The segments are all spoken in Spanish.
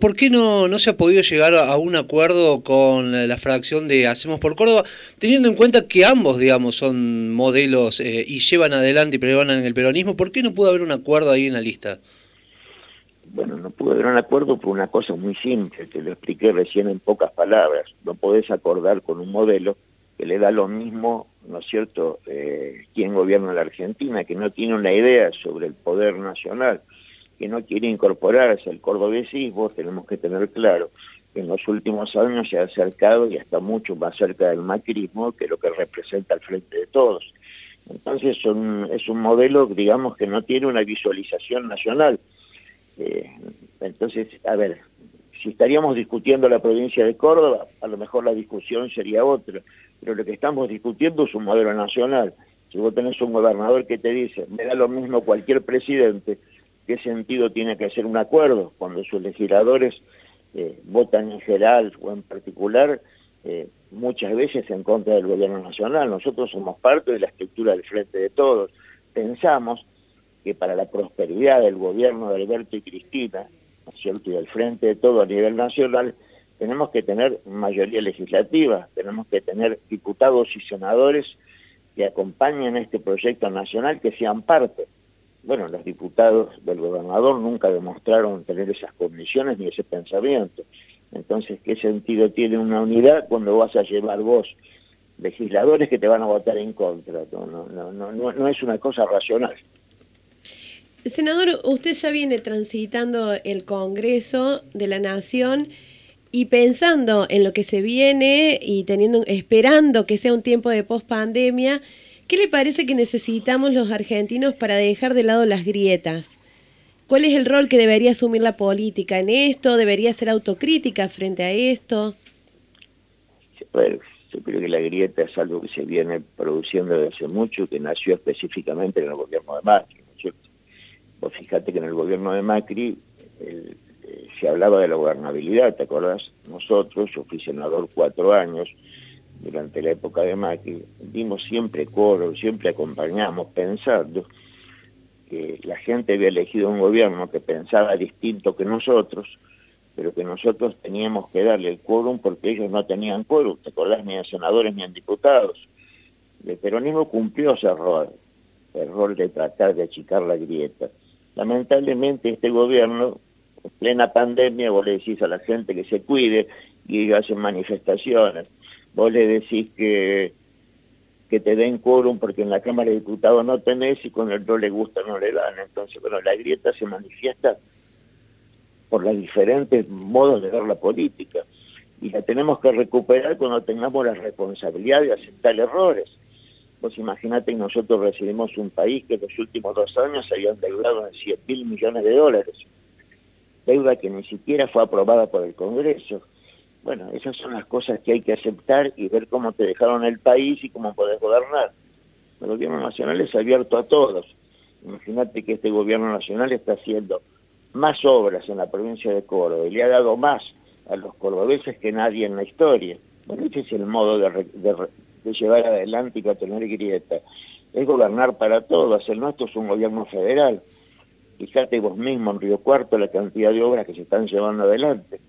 ¿Por qué no, no se ha podido llegar a un acuerdo con la fracción de Hacemos por Córdoba, teniendo en cuenta que ambos, digamos, son modelos eh, y llevan adelante y pregonan en el peronismo? ¿Por qué no pudo haber un acuerdo ahí en la lista? Bueno, no pudo haber un acuerdo por una cosa muy simple, te lo expliqué recién en pocas palabras. No podés acordar con un modelo que le da lo mismo, ¿no es cierto?, eh, quien gobierna la Argentina, que no tiene una idea sobre el poder nacional que no quiere incorporarse al cordobesismo, tenemos que tener claro que en los últimos años se ha acercado y está mucho más cerca del macrismo que lo que representa al frente de todos. Entonces es un modelo, digamos, que no tiene una visualización nacional. Eh, entonces, a ver, si estaríamos discutiendo la provincia de Córdoba, a lo mejor la discusión sería otra, pero lo que estamos discutiendo es un modelo nacional. Si vos tenés un gobernador que te dice, me da lo mismo cualquier presidente, ¿Qué sentido tiene que hacer un acuerdo cuando sus legisladores eh, votan en general o en particular eh, muchas veces en contra del gobierno nacional? Nosotros somos parte de la estructura del Frente de Todos. Pensamos que para la prosperidad del gobierno de Alberto y Cristina, cierto? y del Frente de Todos a nivel nacional, tenemos que tener mayoría legislativa, tenemos que tener diputados y senadores que acompañen este proyecto nacional, que sean parte bueno, los diputados del gobernador nunca demostraron tener esas condiciones ni ese pensamiento. Entonces, ¿qué sentido tiene una unidad cuando vas a llevar vos legisladores que te van a votar en contra? No, no, no, no, es una cosa racional. Senador, usted ya viene transitando el Congreso de la Nación y pensando en lo que se viene y teniendo esperando que sea un tiempo de pospandemia, ¿Qué le parece que necesitamos los argentinos para dejar de lado las grietas? ¿Cuál es el rol que debería asumir la política en esto? ¿Debería ser autocrítica frente a esto? Bueno, yo creo que la grieta es algo que se viene produciendo desde hace mucho, que nació específicamente en el gobierno de Macri, ¿no? Vos fíjate que en el gobierno de Macri eh, se hablaba de la gobernabilidad, ¿te acordás? Nosotros, yo fui senador cuatro años, durante la época de Macri, dimos siempre coro, siempre acompañamos pensando que la gente había elegido un gobierno que pensaba distinto que nosotros, pero que nosotros teníamos que darle el quórum porque ellos no tenían quórum, ¿te acordás? Ni en senadores ni en diputados. El peronismo cumplió ese error, error de tratar de achicar la grieta. Lamentablemente este gobierno, en plena pandemia, vos le decís a la gente que se cuide y ellos hacen manifestaciones vos le decís que, que te den quórum porque en la Cámara de Diputados no tenés y con el no le gusta no le dan. Entonces, bueno, la grieta se manifiesta por los diferentes modos de ver la política y la tenemos que recuperar cuando tengamos la responsabilidad de aceptar errores. Vos imaginate que nosotros recibimos un país que en los últimos dos años se había endeudado en 100 mil millones de dólares, deuda que ni siquiera fue aprobada por el Congreso bueno, esas son las cosas que hay que aceptar y ver cómo te dejaron el país y cómo podés gobernar. El gobierno nacional es abierto a todos. Imagínate que este gobierno nacional está haciendo más obras en la provincia de Córdoba y le ha dado más a los cordobeses que nadie en la historia. Bueno, ese es el modo de, llevar adelante y no tener grieta. Es gobernar para todos. El nuestro es un gobierno federal. Fíjate vos mismo en Río Cuarto la cantidad de obras que se están llevando adelante.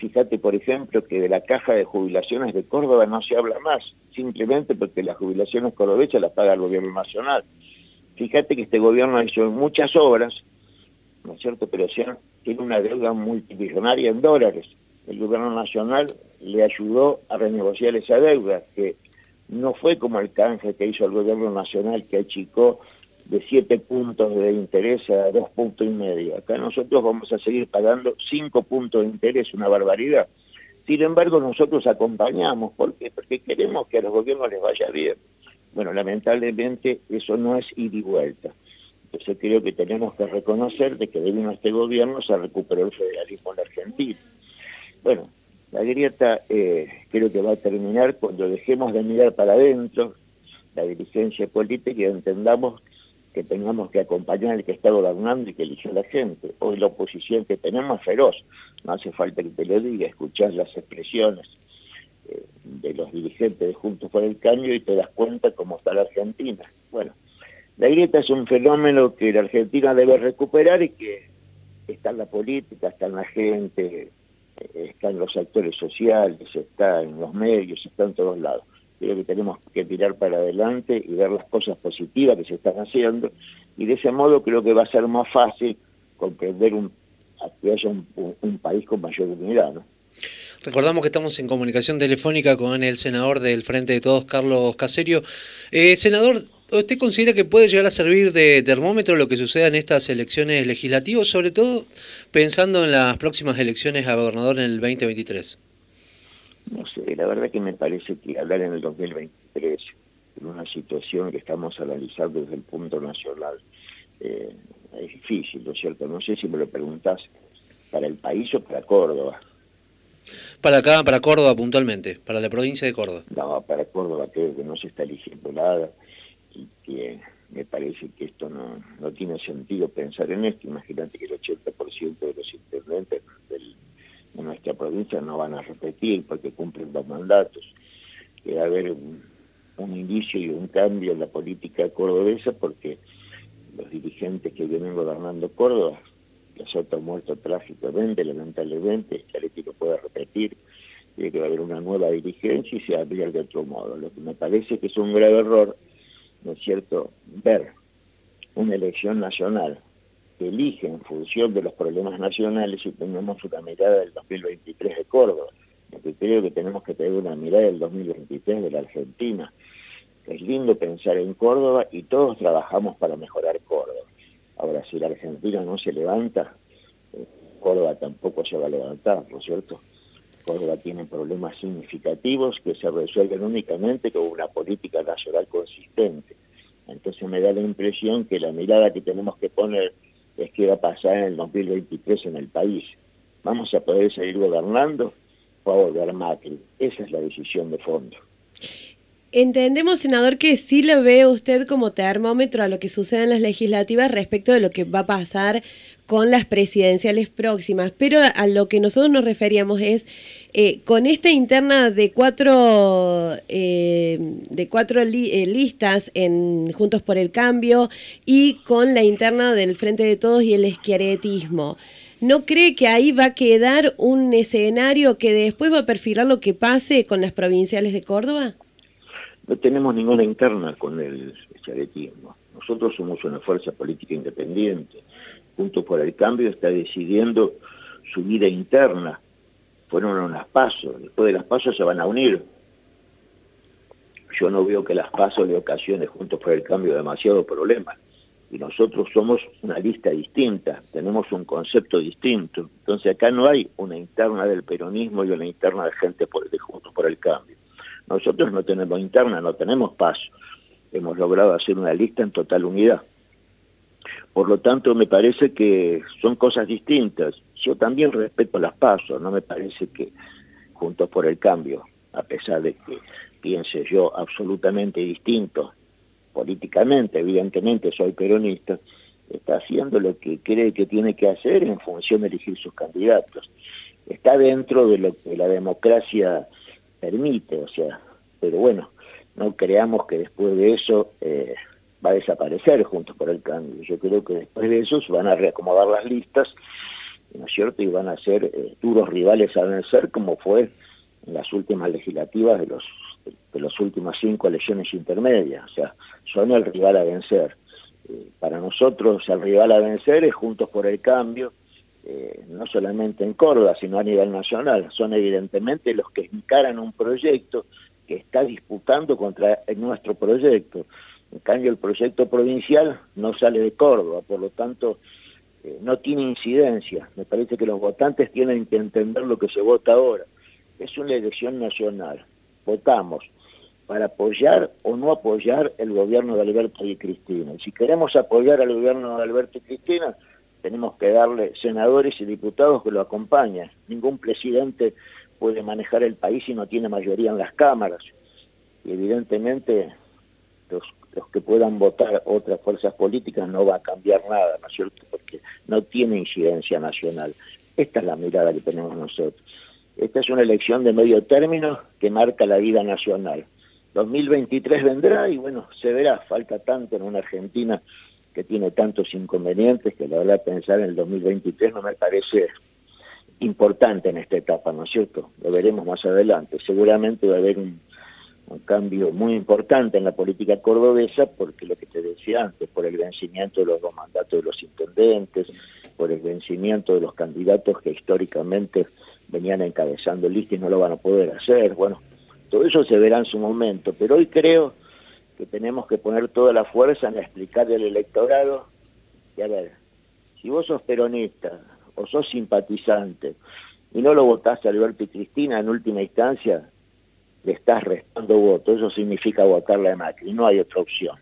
Fíjate, por ejemplo, que de la caja de jubilaciones de Córdoba no se habla más, simplemente porque las jubilaciones cordobesas las paga el gobierno nacional. Fíjate que este gobierno ha hecho muchas obras, ¿no es cierto?, pero tiene una deuda multimillonaria en dólares. El gobierno nacional le ayudó a renegociar esa deuda, que no fue como el canje que hizo el gobierno nacional, que achicó de siete puntos de interés a dos puntos y medio. Acá nosotros vamos a seguir pagando cinco puntos de interés, una barbaridad. Sin embargo, nosotros acompañamos. ¿Por qué? Porque queremos que a los gobiernos les vaya bien. Bueno, lamentablemente eso no es ida y vuelta. Entonces creo que tenemos que reconocer de que debido a este gobierno se recuperó el federalismo en la Argentina. Bueno, la grieta eh, creo que va a terminar cuando dejemos de mirar para adentro la dirigencia política y entendamos que tengamos que acompañar al que está gobernando y que eligió la gente. Hoy la oposición que tenemos es feroz, no hace falta que te lo diga, escuchar las expresiones eh, de los dirigentes de Juntos por el Cambio y te das cuenta cómo está la Argentina. Bueno, la grieta es un fenómeno que la Argentina debe recuperar y que está en la política, está en la gente, eh, está en los actores sociales, está en los medios, está en todos lados. Creo que tenemos que tirar para adelante y ver las cosas positivas que se están haciendo y de ese modo creo que va a ser más fácil comprender un, que haya un, país con mayor unidad. Recordamos que estamos en comunicación telefónica con el senador del Frente de Todos, Carlos Caserio. Eh, senador, ¿usted considera que puede llegar a servir de termómetro lo que suceda en estas elecciones legislativas, sobre todo pensando en las próximas elecciones a gobernador en el 2023? No sé, la verdad que me parece que hablar en el 2023, en una situación que estamos analizando desde el punto nacional, eh, es difícil, ¿no es cierto? No sé si me lo preguntás para el país o para Córdoba. Para acá, para Córdoba puntualmente, para la provincia de Córdoba. No, para Córdoba creo que no se está eligiendo nada y que me parece que esto no, no tiene sentido pensar en esto. Imagínate que el 80% de los intendentes de no van a repetir porque cumplen dos mandatos. Que va a haber un, un indicio y un cambio en la política cordobesa porque los dirigentes que vienen gobernando Córdoba los otros muerto trágicamente, lamentablemente, Chaletti lo puede repetir, tiene que haber una nueva dirigencia y se abrir de otro modo. Lo que me parece que es un grave error, ¿no es cierto?, ver una elección nacional que elige en función de los problemas nacionales y tenemos una mirada del 2023 de Córdoba, porque creo que tenemos que tener una mirada del 2023 de la Argentina. Es lindo pensar en Córdoba y todos trabajamos para mejorar Córdoba. Ahora, si la Argentina no se levanta, eh, Córdoba tampoco se va a levantar, ¿no es cierto? Córdoba tiene problemas significativos que se resuelven únicamente con una política nacional consistente. Entonces me da la impresión que la mirada que tenemos que poner es que va a pasar en el 2023 en el país. ¿Vamos a poder seguir gobernando o a volver Macri? Esa es la decisión de fondo. Entendemos, senador, que sí le ve usted como termómetro a lo que sucede en las legislativas respecto de lo que va a pasar con las presidenciales próximas, pero a lo que nosotros nos referíamos es eh, con esta interna de cuatro eh, de cuatro eh, listas en Juntos por el Cambio y con la interna del Frente de Todos y el esquiaretismo. ¿No cree que ahí va a quedar un escenario que después va a perfilar lo que pase con las provinciales de Córdoba? No tenemos ninguna interna con el charetismo. Nosotros somos una fuerza política independiente. Junto por el Cambio está decidiendo su vida interna. Fueron unas pasos. Después de las pasos se van a unir. Yo no veo que las pasos le ocasionen Juntos por el Cambio demasiado problema. Y nosotros somos una lista distinta, tenemos un concepto distinto. Entonces acá no hay una interna del peronismo y una interna de gente por, de Juntos por el Cambio nosotros no tenemos interna, no tenemos paso. Hemos logrado hacer una lista en total unidad. Por lo tanto, me parece que son cosas distintas. Yo también respeto las pasos, no me parece que Juntos por el Cambio, a pesar de que piense yo absolutamente distinto políticamente, evidentemente soy peronista, está haciendo lo que cree que tiene que hacer en función de elegir sus candidatos. Está dentro de lo que la democracia permite, o sea, pero bueno, no creamos que después de eso eh, va a desaparecer Juntos por el Cambio. Yo creo que después de eso se van a reacomodar las listas, ¿no es cierto? Y van a ser eh, duros rivales a vencer, como fue en las últimas legislativas de los de las últimas cinco elecciones intermedias. O sea, son el rival a vencer. Eh, para nosotros el rival a vencer es Juntos por el Cambio, no solamente en Córdoba, sino a nivel nacional. Son evidentemente los que encaran un proyecto que está disputando contra nuestro proyecto. En cambio, el proyecto provincial no sale de Córdoba, por lo tanto, eh, no tiene incidencia. Me parece que los votantes tienen que entender lo que se vota ahora. Es una elección nacional. Votamos para apoyar o no apoyar el gobierno de Alberto y Cristina. Y si queremos apoyar al gobierno de Alberto y Cristina, tenemos que darle senadores y diputados que lo acompañen. Ningún presidente puede manejar el país si no tiene mayoría en las cámaras. Y evidentemente los, los que puedan votar otras fuerzas políticas no va a cambiar nada, ¿no es cierto? Porque no tiene incidencia nacional. Esta es la mirada que tenemos nosotros. Esta es una elección de medio término que marca la vida nacional. 2023 vendrá y bueno, se verá, falta tanto en una Argentina que tiene tantos inconvenientes que la verdad pensar en el 2023 no me parece importante en esta etapa, ¿no es cierto? Lo veremos más adelante. Seguramente va a haber un, cambio muy importante en la política cordobesa porque lo que te decía antes, por el vencimiento de los dos mandatos de los intendentes, por el vencimiento de los candidatos que históricamente venían encabezando lista y no lo van a poder hacer. Bueno, todo eso se verá en su momento, pero hoy creo que tenemos que poner toda la fuerza en explicarle al electorado que, a ver, si vos sos peronista, o sos simpatizante y no lo votaste a Alberto y Cristina en última instancia, le estás restando votos. Eso significa votarle a Macri, no hay otra opción.